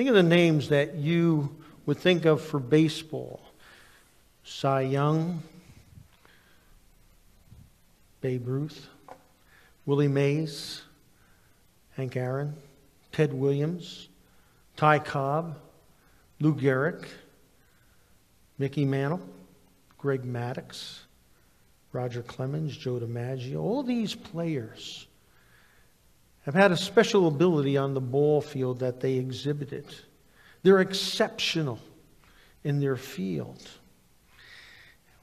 Think of the names that you would think of for baseball. Cy Young, Babe Ruth, Willie Mays, Hank Aaron, Ted Williams, Ty Cobb, Lou Gehrig, Mickey Mantle, Greg Maddux, Roger Clemens, Joe DiMaggio, all these players have had a special ability on the ball field that they exhibited. They're exceptional in their field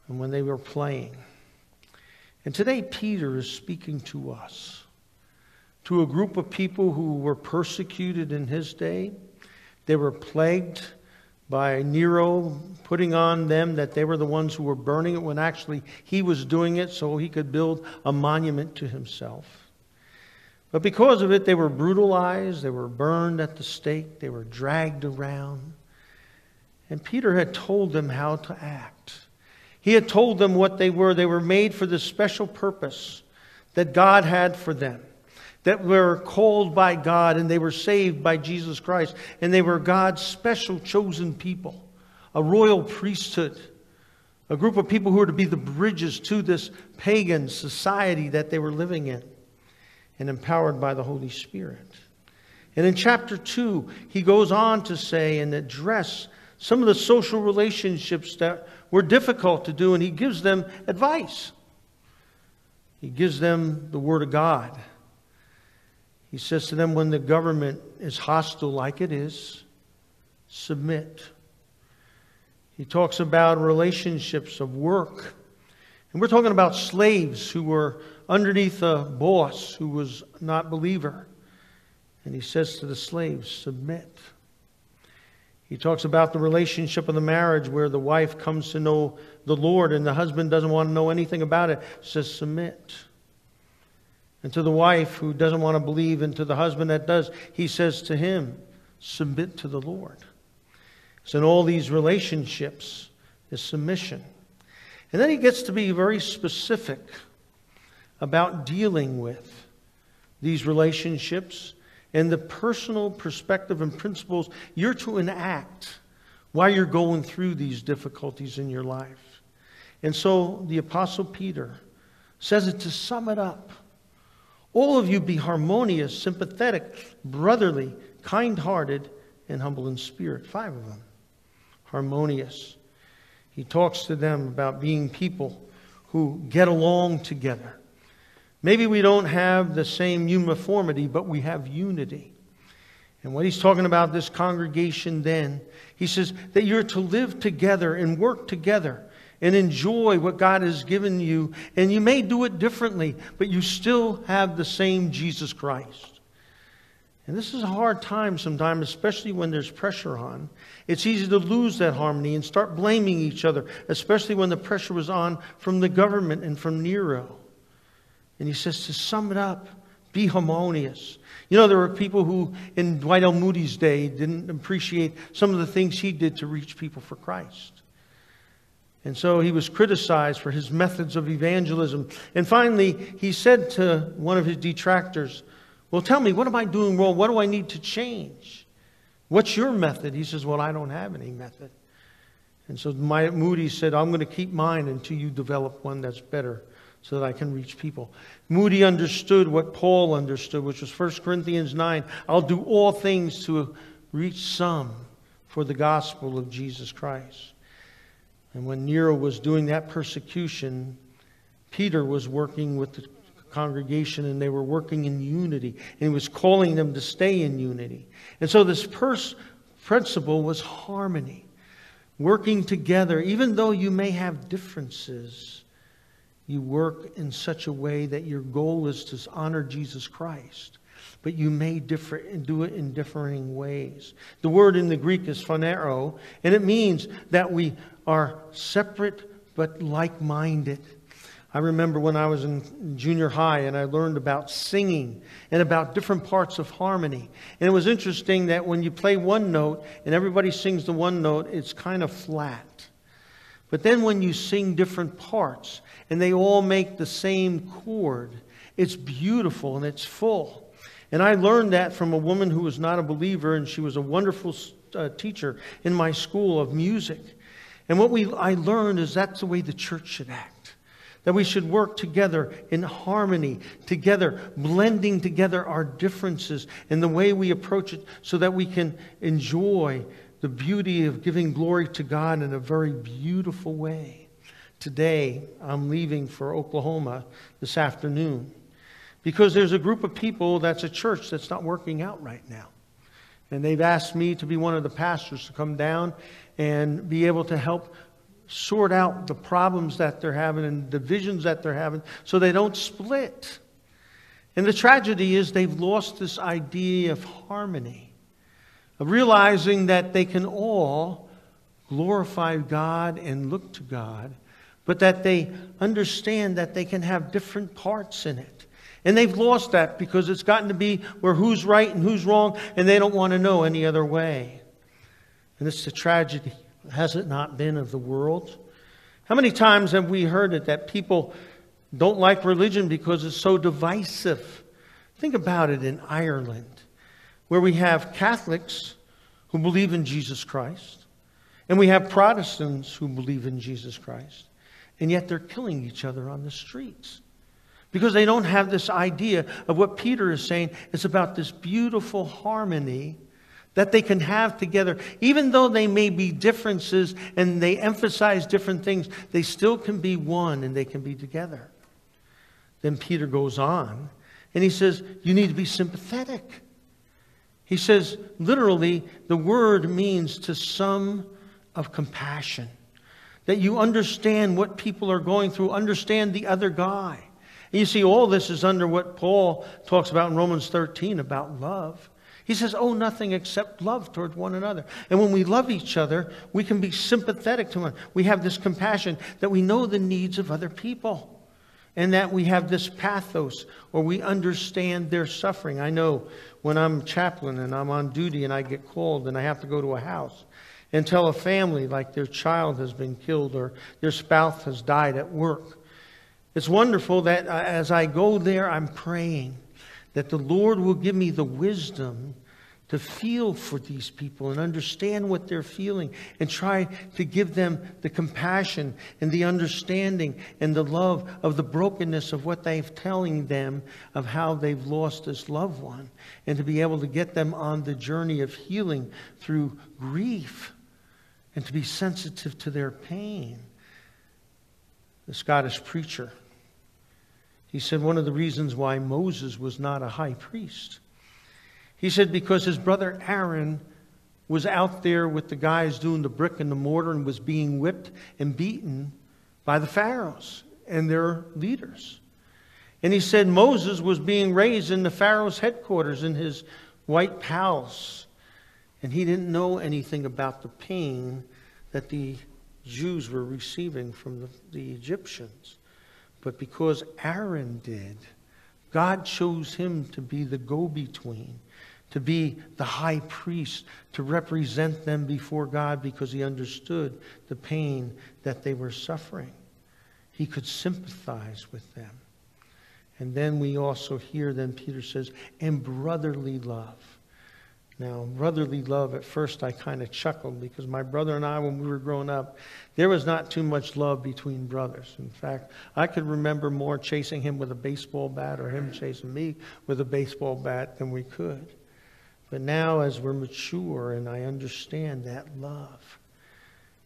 and when they were playing. And today, Peter is speaking to us, to a group of people who were persecuted in his day. They were plagued by Nero putting on them that they were the ones who were burning it when actually he was doing it so he could build a monument to himself. But because of it, they were brutalized, they were burned at the stake, they were dragged around. And Peter had told them how to act. He had told them what they were. They were made for the special purpose that God had for them, that were called by God and they were saved by Jesus Christ. And they were God's special chosen people, a royal priesthood, a group of people who were to be the bridges to this pagan society that they were living in and empowered by the Holy Spirit. And in chapter 2, he goes on to say and address some of the social relationships that were difficult to do, and he gives them advice. He gives them the Word of God. He says to them, when the government is hostile like it is, submit. He talks about relationships of work. And we're talking about slaves who were underneath a boss who was not believer. And he says to the slaves, submit. He talks about the relationship of the marriage where the wife comes to know the Lord and the husband doesn't want to know anything about it. Says, submit. And to the wife who doesn't want to believe, and to the husband that does, he says to him, submit to the Lord. So in all these relationships is submission. And then he gets to be very specific about dealing with these relationships and the personal perspective and principles you're to enact while you're going through these difficulties in your life. And so the Apostle Peter says it to sum it up. All of you be harmonious, sympathetic, brotherly, kind hearted, and humble in spirit. Five of them. Harmonious. He talks to them about being people who get along together Maybe we don't have the same uniformity, but we have unity. And what he's talking about this congregation then, he says that you're to live together and work together and enjoy what God has given you. And you may do it differently, but you still have the same Jesus Christ. And this is a hard time sometimes, especially when there's pressure on. It's easy to lose that harmony and start blaming each other, especially when the pressure was on from the government and from Nero. And he says to sum it up, be harmonious. You know, there were people who, in Dwight L. Moody's day, didn't appreciate some of the things he did to reach people for Christ. And so he was criticized for his methods of evangelism. And finally, he said to one of his detractors, Well, tell me, what am I doing wrong? What do I need to change? What's your method? He says, Well, I don't have any method. And so my, Moody said, I'm going to keep mine until you develop one that's better so that I can reach people. Moody understood what Paul understood, which was 1 Corinthians 9 I'll do all things to reach some for the gospel of Jesus Christ. And when Nero was doing that persecution, Peter was working with the congregation and they were working in unity. And he was calling them to stay in unity. And so this pers- principle was harmony, working together, even though you may have differences you work in such a way that your goal is to honor Jesus Christ. But you may differ, do it in differing ways. The word in the Greek is phanero, and it means that we are separate but like minded. I remember when I was in junior high and I learned about singing and about different parts of harmony. And it was interesting that when you play one note and everybody sings the one note, it's kind of flat. But then when you sing different parts, and they all make the same chord. It's beautiful and it's full. And I learned that from a woman who was not a believer, and she was a wonderful uh, teacher in my school of music. And what we, I learned is that's the way the church should act. That we should work together in harmony, together, blending together our differences and the way we approach it so that we can enjoy the beauty of giving glory to God in a very beautiful way. Today, I'm leaving for Oklahoma this afternoon because there's a group of people that's a church that's not working out right now. And they've asked me to be one of the pastors to come down and be able to help sort out the problems that they're having and divisions that they're having so they don't split. And the tragedy is they've lost this idea of harmony, realizing that they can all glorify God and look to God, but that they understand that they can have different parts in it. And they've lost that because it's gotten to be where who's right and who's wrong, and they don't want to know any other way. And it's the tragedy, has it not been, of the world? How many times have we heard it that people don't like religion because it's so divisive? Think about it in Ireland, where we have Catholics who believe in Jesus Christ, and we have Protestants who believe in Jesus Christ, and yet they're killing each other on the streets because they don't have this idea of what Peter is saying. It's about this beautiful harmony that they can have together. Even though they may be differences and they emphasize different things, they still can be one and they can be together. Then Peter goes on and he says, You need to be sympathetic. He says, literally, the word means to some of compassion. That you understand what people are going through, understand the other guy. And you see, all this is under what Paul talks about in Romans 13 about love. He says, Oh, nothing except love toward one another. And when we love each other, we can be sympathetic to one. We have this compassion that we know the needs of other people. And that we have this pathos, or we understand their suffering. I know when I'm chaplain and I'm on duty and I get called and I have to go to a house and tell a family like their child has been killed or their spouse has died at work it's wonderful that uh, as I go there, I'm praying that the Lord will give me the wisdom to feel for these people and understand what they're feeling and try to give them the compassion and the understanding and the love of the brokenness of what they're telling them of how they've lost this loved one and to be able to get them on the journey of healing through grief and to be sensitive to their pain. The Scottish preacher he said one of the reasons why Moses was not a high priest. He said because his brother Aaron was out there with the guys doing the brick and the mortar and was being whipped and beaten by the pharaohs and their leaders. And he said Moses was being raised in the Pharaoh's headquarters in his white palace. And he didn't know anything about the pain that the Jews were receiving from the, the Egyptians. But because Aaron did, God chose him to be the go between, to be the high priest, to represent them before God because he understood the pain that they were suffering. He could sympathize with them. And then we also hear, then Peter says, and brotherly love. Now, brotherly love, at first I kind of chuckled because my brother and I, when we were growing up, there was not too much love between brothers. In fact, I could remember more chasing him with a baseball bat or him chasing me with a baseball bat than we could. But now, as we're mature and I understand that love,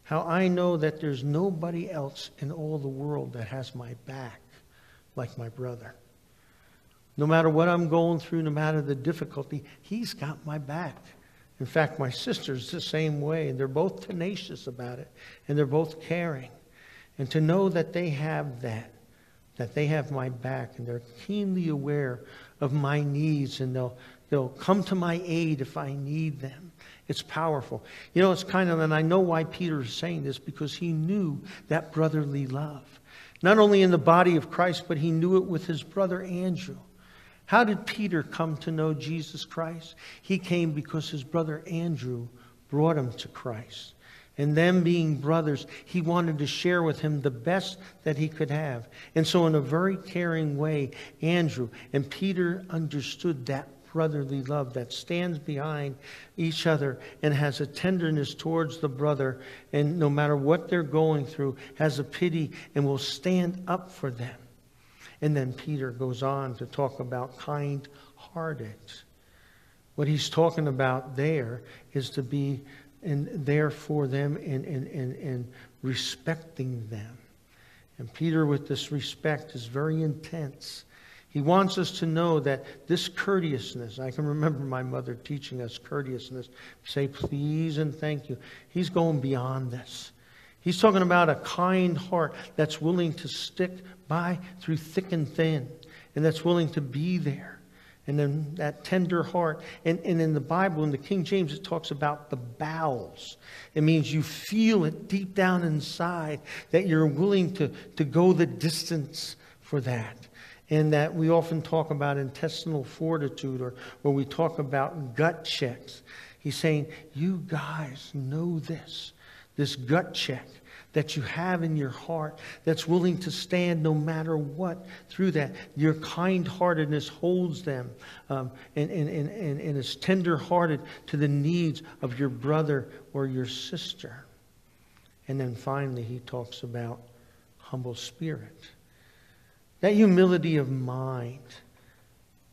how I know that there's nobody else in all the world that has my back like my brother. No matter what I'm going through, no matter the difficulty, He's got my back. In fact, my sister's the same way, and they're both tenacious about it, and they're both caring. And to know that they have that, that they have my back, and they're keenly aware of my needs, and they'll, they'll come to my aid if I need them. It's powerful. You know, it's kind of, and I know why Peter is saying this, because he knew that brotherly love. Not only in the body of Christ, but he knew it with his brother Andrew. How did Peter come to know Jesus Christ? He came because his brother Andrew brought him to Christ. And them being brothers, he wanted to share with him the best that he could have. And so, in a very caring way, Andrew and Peter understood that brotherly love that stands behind each other and has a tenderness towards the brother, and no matter what they're going through, has a pity and will stand up for them. And then Peter goes on to talk about kind hearted. What he's talking about there is to be in, there for them and, and, and, and respecting them. And Peter, with this respect, is very intense. He wants us to know that this courteousness, I can remember my mother teaching us courteousness, say please and thank you. He's going beyond this. He's talking about a kind heart that's willing to stick by through thick and thin, and that's willing to be there. And then that tender heart. And, and in the Bible, in the King James, it talks about the bowels. It means you feel it deep down inside that you're willing to, to go the distance for that. And that we often talk about intestinal fortitude or when we talk about gut checks. He's saying, You guys know this, this gut check that you have in your heart that's willing to stand no matter what through that. Your kind heartedness holds them um, and, and, and, and is tender hearted to the needs of your brother or your sister. And then finally, he talks about humble spirit. That humility of mind.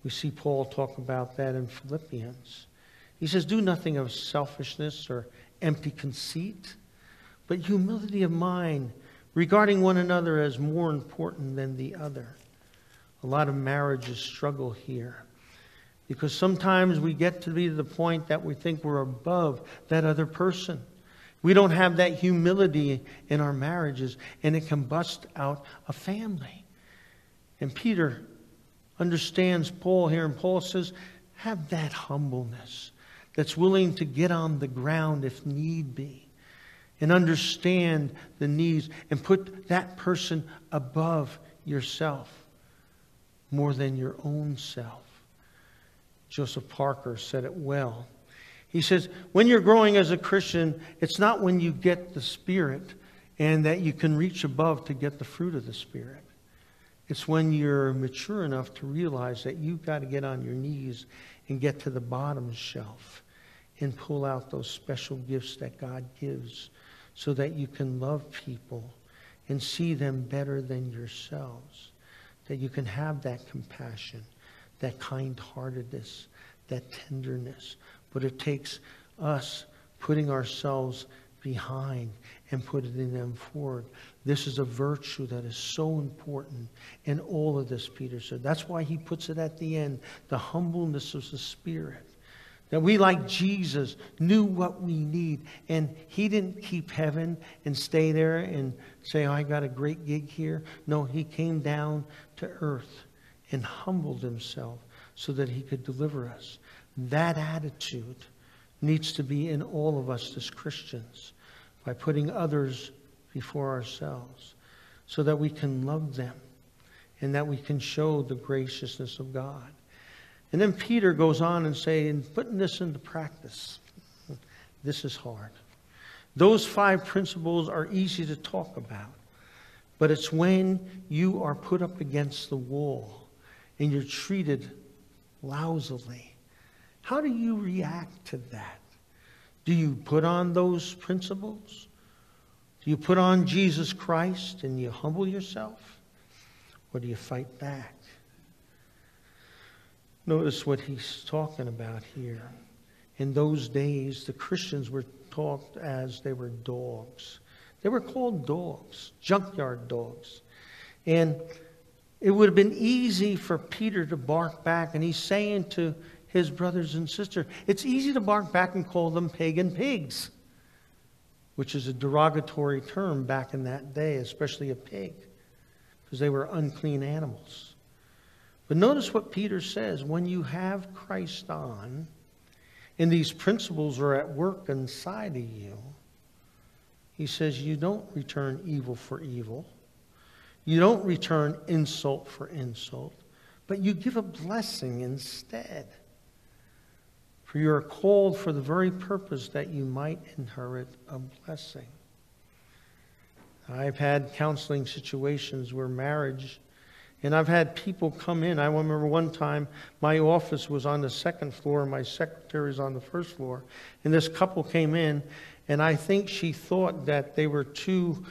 We see Paul talk about that in Philippians. He says, Do nothing of selfishness or empty conceit but humility of mind, regarding one another as more important than the other. A lot of marriages struggle here because sometimes we get to be to the point that we think we're above that other person. We don't have that humility in our marriages, and it can bust out a family. And Peter understands Paul here, and Paul says, have that humbleness that's willing to get on the ground if need be and understand the needs and put that person above yourself more than your own self. Joseph Parker said it well. He says, when you're growing as a Christian, it's not when you get the Spirit and that you can reach above to get the fruit of the Spirit. It's when you're mature enough to realize that you've got to get on your knees and get to the bottom shelf and pull out those special gifts that God gives so that you can love people and see them better than yourselves. That you can have that compassion, that kind heartedness, that tenderness. But it takes us putting ourselves behind and putting them forward. This is a virtue that is so important in all of this, Peter said. That's why he puts it at the end the humbleness of the Spirit. That we, like Jesus, knew what we need. And he didn't keep heaven and stay there and say, oh, I got a great gig here. No, he came down to earth and humbled himself so that he could deliver us. That attitude needs to be in all of us as Christians by putting others before ourselves so that we can love them and that we can show the graciousness of God. And then Peter goes on and saying, putting this into practice, this is hard. Those five principles are easy to talk about, but it's when you are put up against the wall and you're treated lousily. How do you react to that? Do you put on those principles? Do you put on Jesus Christ and you humble yourself? Or do you fight back? Notice what he's talking about here. In those days, the Christians were talked as they were dogs. They were called dogs, junkyard dogs. And it would have been easy for Peter to bark back, and he's saying to his brothers and sisters, it's easy to bark back and call them pagan pigs, which is a derogatory term back in that day, especially a pig, because they were unclean animals. But notice what Peter says when you have Christ on, and these principles are at work inside of you, he says you don't return evil for evil. You don't return insult for insult, but you give a blessing instead. For you are called for the very purpose that you might inherit a blessing. I've had counseling situations where marriage And I've had people come in. I remember one time my office was on the second floor, and my secretary was on the first floor. And this couple came in, and I think she thought that they were two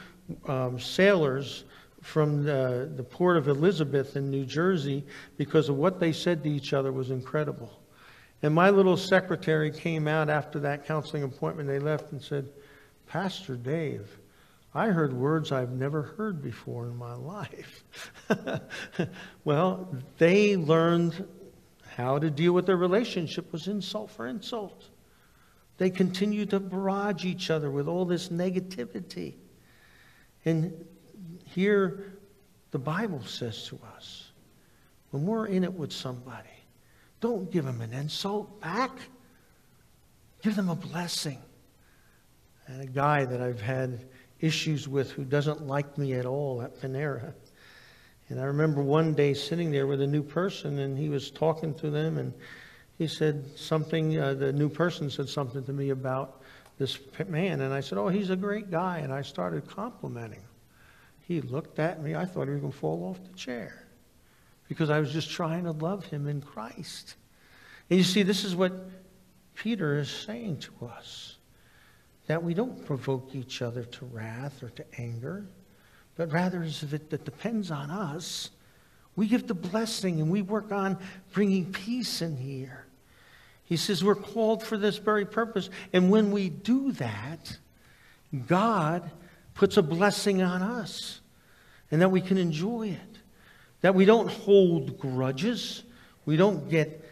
um, sailors from the, the port of Elizabeth in New Jersey because of what they said to each other was incredible. And my little secretary came out after that counseling appointment. They left and said, Pastor Dave, I heard words I've never heard before in my life. well, they learned how to deal with their relationship was insult for insult. They continued to barrage each other with all this negativity. And here, the Bible says to us when we're in it with somebody, don't give them an insult back, give them a blessing. And a guy that I've had issues with who doesn't like me at all at Panera. And I remember one day sitting there with a new person, and he was talking to them, and he said something, uh, the new person said something to me about this man. And I said, Oh, he's a great guy. And I started complimenting. He looked at me. I thought he was going to fall off the chair because I was just trying to love him in Christ. And you see, this is what Peter is saying to us that we don't provoke each other to wrath or to anger, but rather as if it that depends on us. We give the blessing and we work on bringing peace in here. He says we're called for this very purpose. And when we do that, God puts a blessing on us and that we can enjoy it. That we don't hold grudges. We don't get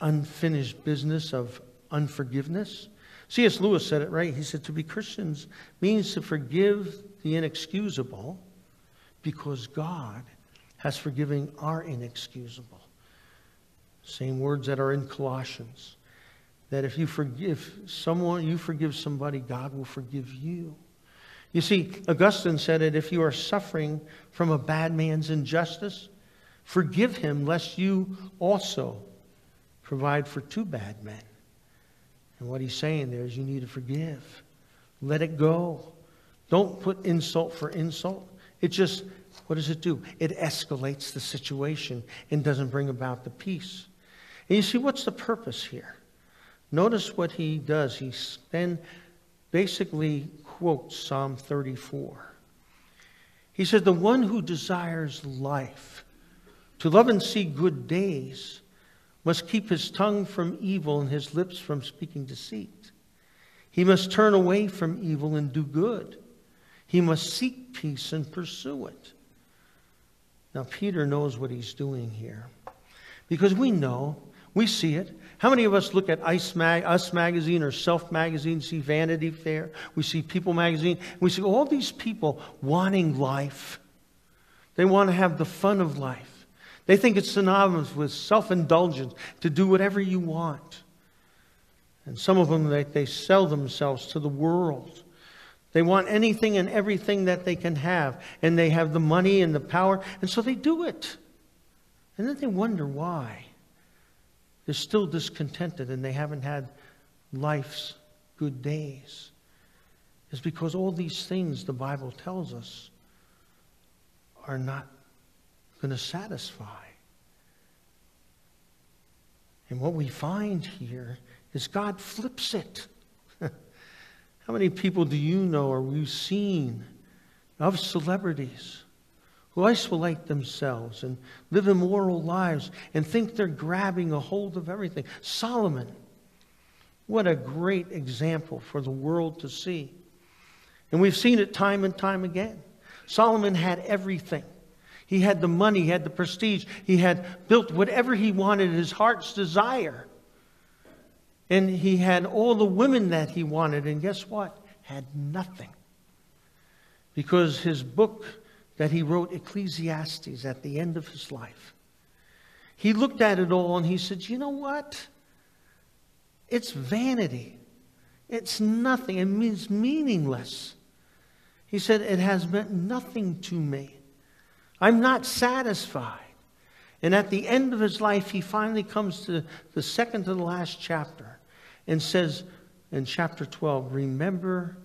unfinished business of unforgiveness. C.S. Lewis said it right. He said, To be Christians means to forgive the inexcusable because God has forgiven our inexcusable. Same words that are in Colossians. That if you forgive someone, you forgive somebody, God will forgive you. You see, Augustine said it if you are suffering from a bad man's injustice, forgive him, lest you also provide for two bad men. And what he's saying there is you need to forgive. Let it go. Don't put insult for insult. It just, what does it do? It escalates the situation and doesn't bring about the peace. And you see, what's the purpose here? Notice what he does. He then basically quotes Psalm 34. He said, The one who desires life, to love and see good days, must keep his tongue from evil and his lips from speaking deceit. He must turn away from evil and do good. He must seek peace and pursue it. Now, Peter knows what he's doing here because we know, we see it. How many of us look at Ice Mag, Us Magazine or Self Magazine, see Vanity Fair, we see People Magazine, we see all these people wanting life. They want to have the fun of life. They think it's synonymous with self indulgence to do whatever you want. And some of them, they, they sell themselves to the world. They want anything and everything that they can have. And they have the money and the power. And so they do it. And then they wonder why. They're still discontented and they haven't had life's good days. It's because all these things the Bible tells us are not going to satisfy. And what we find here is God flips it. How many people do you know or we've seen of celebrities who isolate themselves and live immoral lives and think they're grabbing a hold of everything? Solomon, what a great example for the world to see. And we've seen it time and time again. Solomon had everything. He had the money, he had the prestige, he had built whatever he wanted, his heart's desire. And he had all the women that he wanted, and guess what? Had nothing. Because his book that he wrote, Ecclesiastes, at the end of his life, he looked at it all and he said, You know what? It's vanity. It's nothing. It means meaningless. He said, It has meant nothing to me. I'm not satisfied. And at the end of his life, he finally comes to the second to the last chapter and says in chapter 12, Remember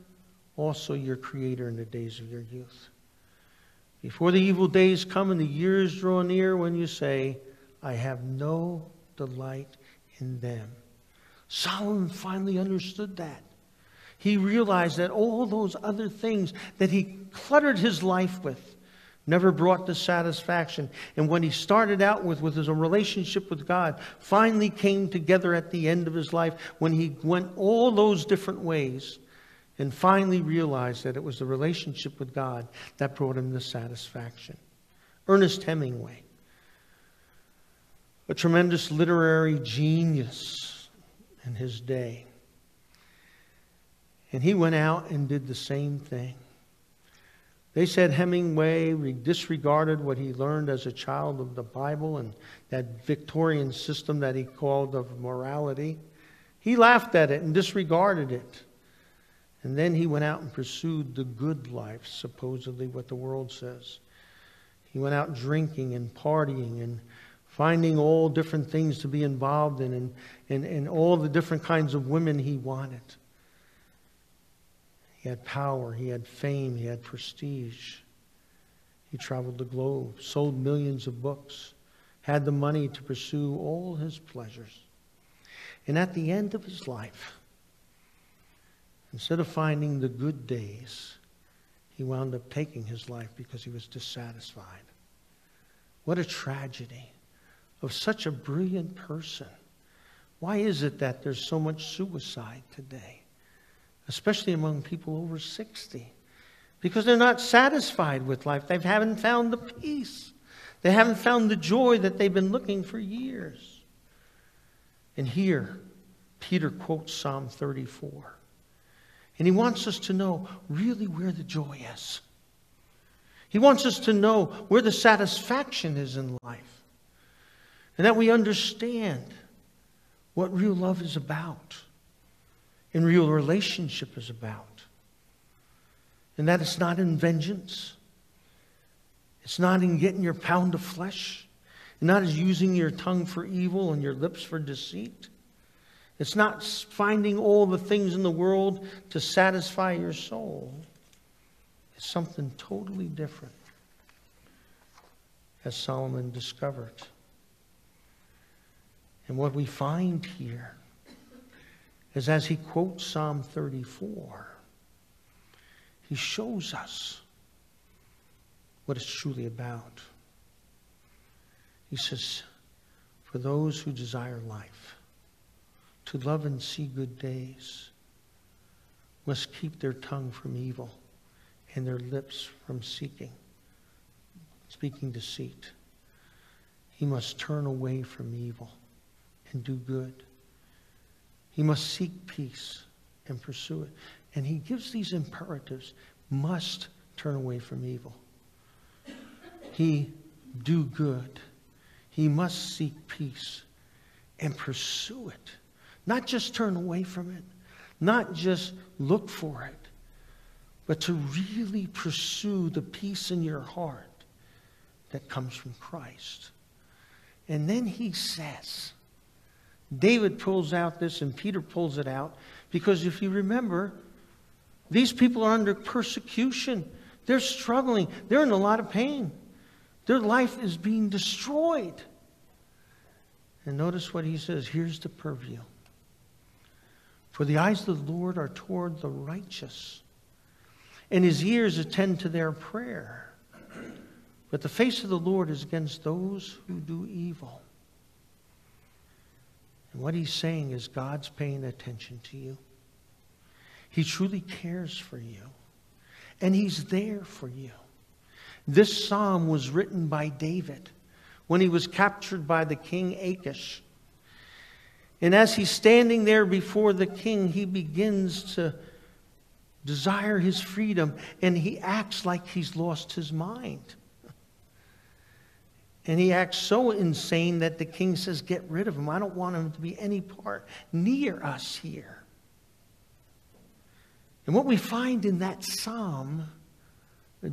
also your Creator in the days of your youth. Before the evil days come and the years draw near when you say, I have no delight in them. Solomon finally understood that. He realized that all those other things that he cluttered his life with never brought the satisfaction. And when he started out with, with his relationship with God, finally came together at the end of his life when he went all those different ways and finally realized that it was the relationship with God that brought him the satisfaction. Ernest Hemingway, a tremendous literary genius in his day. And he went out and did the same thing. They said Hemingway disregarded what he learned as a child of the Bible and that Victorian system that he called of morality. He laughed at it and disregarded it. And then he went out and pursued the good life, supposedly what the world says. He went out drinking and partying and finding all different things to be involved in and, and, and all the different kinds of women he wanted. He had power, he had fame, he had prestige. He traveled the globe, sold millions of books, had the money to pursue all his pleasures. And at the end of his life, instead of finding the good days, he wound up taking his life because he was dissatisfied. What a tragedy of such a brilliant person. Why is it that there's so much suicide today? especially among people over 60, because they're not satisfied with life. They haven't found the peace, they haven't found the joy that they've been looking for years. And here, Peter quotes Psalm 34. And he wants us to know really where the joy is. He wants us to know where the satisfaction is in life. And that we understand what real love is about and real relationship is about. And that it's not in vengeance. It's not in getting your pound of flesh. Not as using your tongue for evil and your lips for deceit. It's not finding all the things in the world to satisfy your soul. It's something totally different, as Solomon discovered. And what we find here is as he quotes Psalm 34, he shows us what it's truly about. He says, For those who desire life, to love and see good days, must keep their tongue from evil and their lips from seeking, speaking deceit. He must turn away from evil and do good he must seek peace and pursue it. And he gives these imperatives must turn away from evil. He do good. He must seek peace and pursue it. Not just turn away from it, not just look for it, but to really pursue the peace in your heart that comes from Christ. And then he says, David pulls out this and Peter pulls it out because if you remember, these people are under persecution. They're struggling. They're in a lot of pain. Their life is being destroyed. And notice what he says. Here's the purview. For the eyes of the Lord are toward the righteous, and his ears attend to their prayer. But the face of the Lord is against those who do evil. And what he's saying is God's paying attention to you. He truly cares for you. And he's there for you. This psalm was written by David when he was captured by the king Achish. And as he's standing there before the king, he begins to desire his freedom and he acts like he's lost his mind. And he acts so insane that the king says, Get rid of him. I don't want him to be any part near us here. And what we find in that psalm,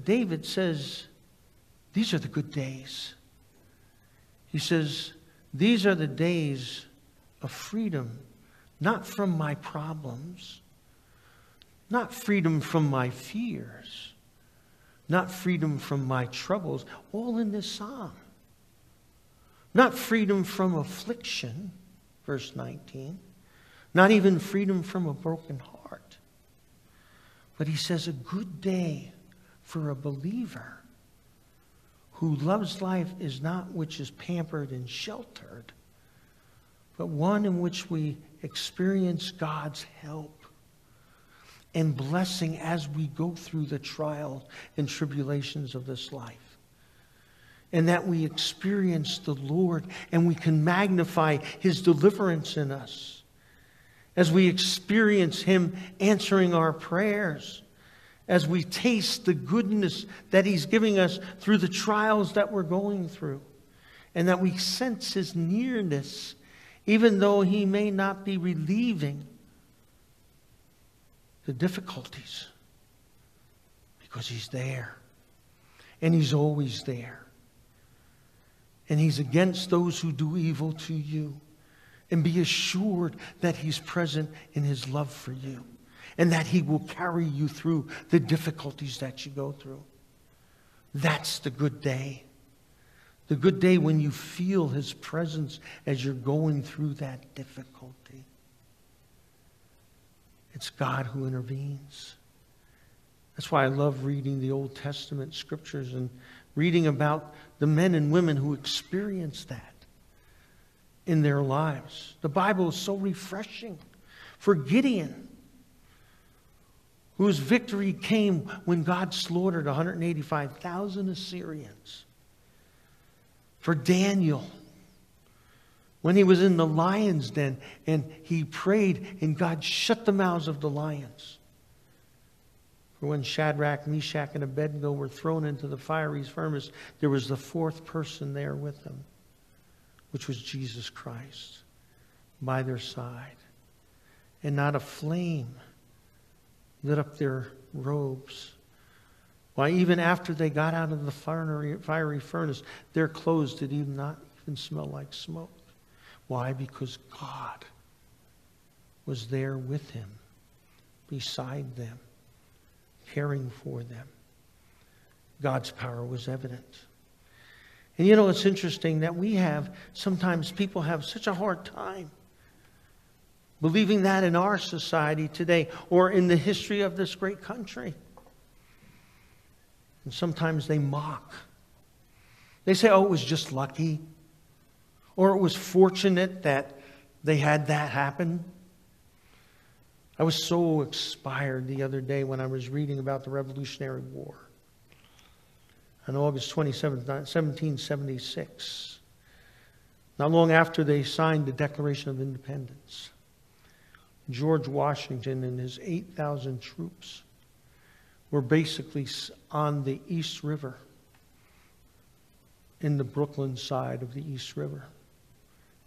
David says, These are the good days. He says, These are the days of freedom, not from my problems, not freedom from my fears, not freedom from my troubles, all in this psalm. Not freedom from affliction, verse 19. Not even freedom from a broken heart. But he says, a good day for a believer who loves life is not which is pampered and sheltered, but one in which we experience God's help and blessing as we go through the trials and tribulations of this life. And that we experience the Lord and we can magnify His deliverance in us. As we experience Him answering our prayers. As we taste the goodness that He's giving us through the trials that we're going through. And that we sense His nearness, even though He may not be relieving the difficulties because He's there. And He's always there. And He's against those who do evil to you. And be assured that He's present in His love for you and that He will carry you through the difficulties that you go through. That's the good day. The good day when you feel His presence as you're going through that difficulty. It's God who intervenes. That's why I love reading the Old Testament scriptures and reading about the men and women who experienced that in their lives. The Bible is so refreshing. For Gideon, whose victory came when God slaughtered 185,000 Assyrians. For Daniel, when he was in the lion's den and he prayed and God shut the mouths of the lions. For when Shadrach, Meshach, and Abednego were thrown into the fiery furnace, there was the fourth person there with them, which was Jesus Christ by their side. And not a flame lit up their robes. Why, even after they got out of the fiery furnace, their clothes did even not even smell like smoke. Why? Because God was there with him, beside them, caring for them. God's power was evident. And you know, it's interesting that we have, sometimes people have such a hard time believing that in our society today or in the history of this great country. And sometimes they mock. They say, oh, it was just lucky or it was fortunate that they had that happen. I was so inspired the other day when I was reading about the Revolutionary War. On August 27, 1776, not long after they signed the Declaration of Independence, George Washington and his 8,000 troops were basically on the East River, in the Brooklyn side of the East River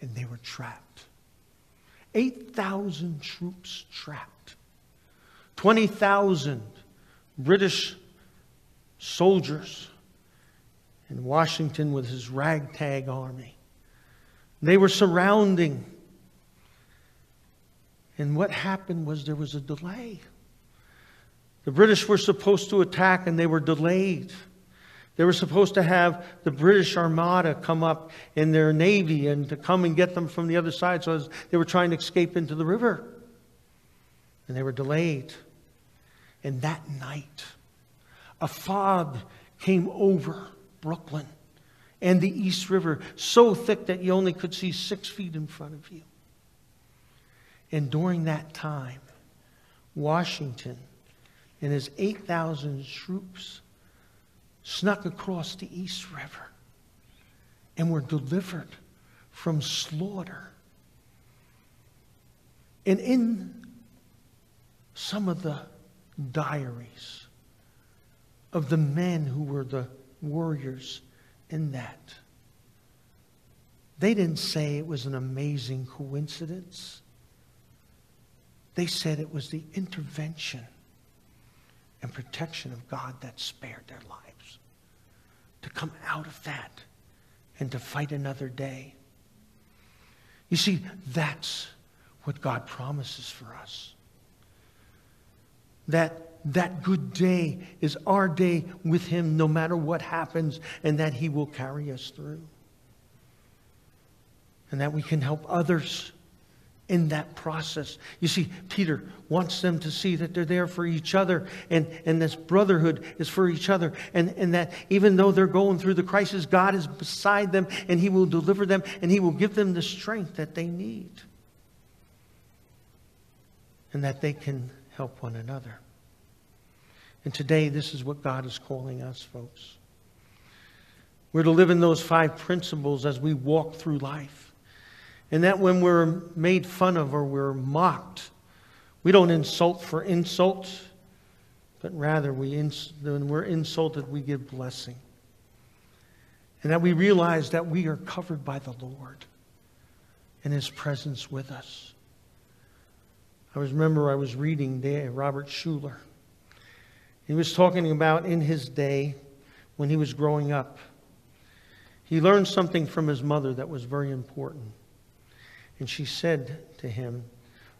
and they were trapped. 8,000 troops trapped. 20,000 British soldiers in Washington with his ragtag army. They were surrounding. And what happened was there was a delay. The British were supposed to attack and they were delayed. They were supposed to have the British Armada come up in their navy and to come and get them from the other side. So they were trying to escape into the river. And they were delayed. And that night, a fog came over Brooklyn and the East River so thick that you only could see six feet in front of you. And during that time, Washington and his 8,000 troops snuck across the East River and were delivered from slaughter. And in some of the diaries of the men who were the warriors in that, they didn't say it was an amazing coincidence. They said it was the intervention and protection of God that spared their lives to come out of that and to fight another day. You see, that's what God promises for us. That that good day is our day with Him no matter what happens, and that He will carry us through. And that we can help others in that process. You see, Peter wants them to see that they're there for each other, and, and this brotherhood is for each other, and, and that even though they're going through the crisis, God is beside them, and He will deliver them, and He will give them the strength that they need, and that they can help one another. And today, this is what God is calling us, folks. We're to live in those five principles as we walk through life. And that when we're made fun of or we're mocked, we don't insult for insult, but rather we ins- when we're insulted, we give blessing. And that we realize that we are covered by the Lord and His presence with us. I remember I was reading Robert Schuller. He was talking about in his day when he was growing up. He learned something from his mother that was very important. And she said to him,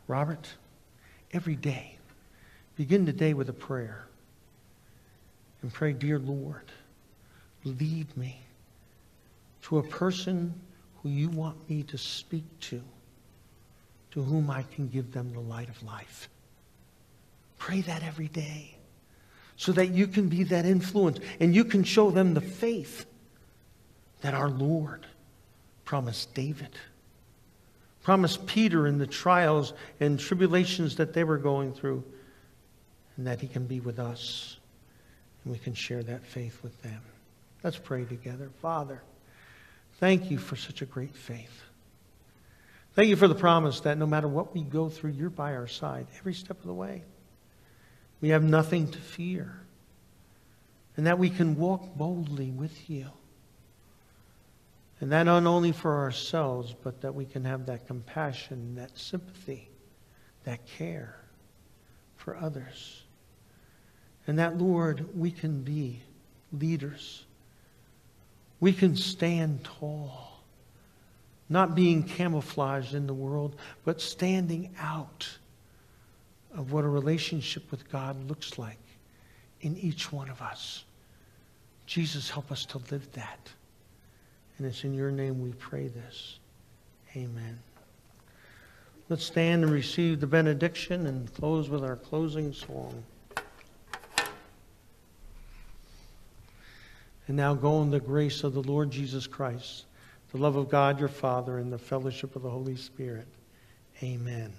Robert, every day, begin the day with a prayer. And pray, Dear Lord, lead me to a person who you want me to speak to, to whom I can give them the light of life. Pray that every day so that you can be that influence and you can show them the faith that our Lord promised David promised Peter in the trials and tribulations that they were going through, and that he can be with us, and we can share that faith with them. Let's pray together. Father, thank you for such a great faith. Thank you for the promise that no matter what we go through, you're by our side every step of the way. We have nothing to fear, and that we can walk boldly with you. And that not only for ourselves, but that we can have that compassion, that sympathy, that care for others. And that, Lord, we can be leaders. We can stand tall, not being camouflaged in the world, but standing out of what a relationship with God looks like in each one of us. Jesus, help us to live that. And it's in your name we pray this. Amen. Let's stand and receive the benediction and close with our closing song. And now go in the grace of the Lord Jesus Christ, the love of God your Father, and the fellowship of the Holy Spirit. Amen.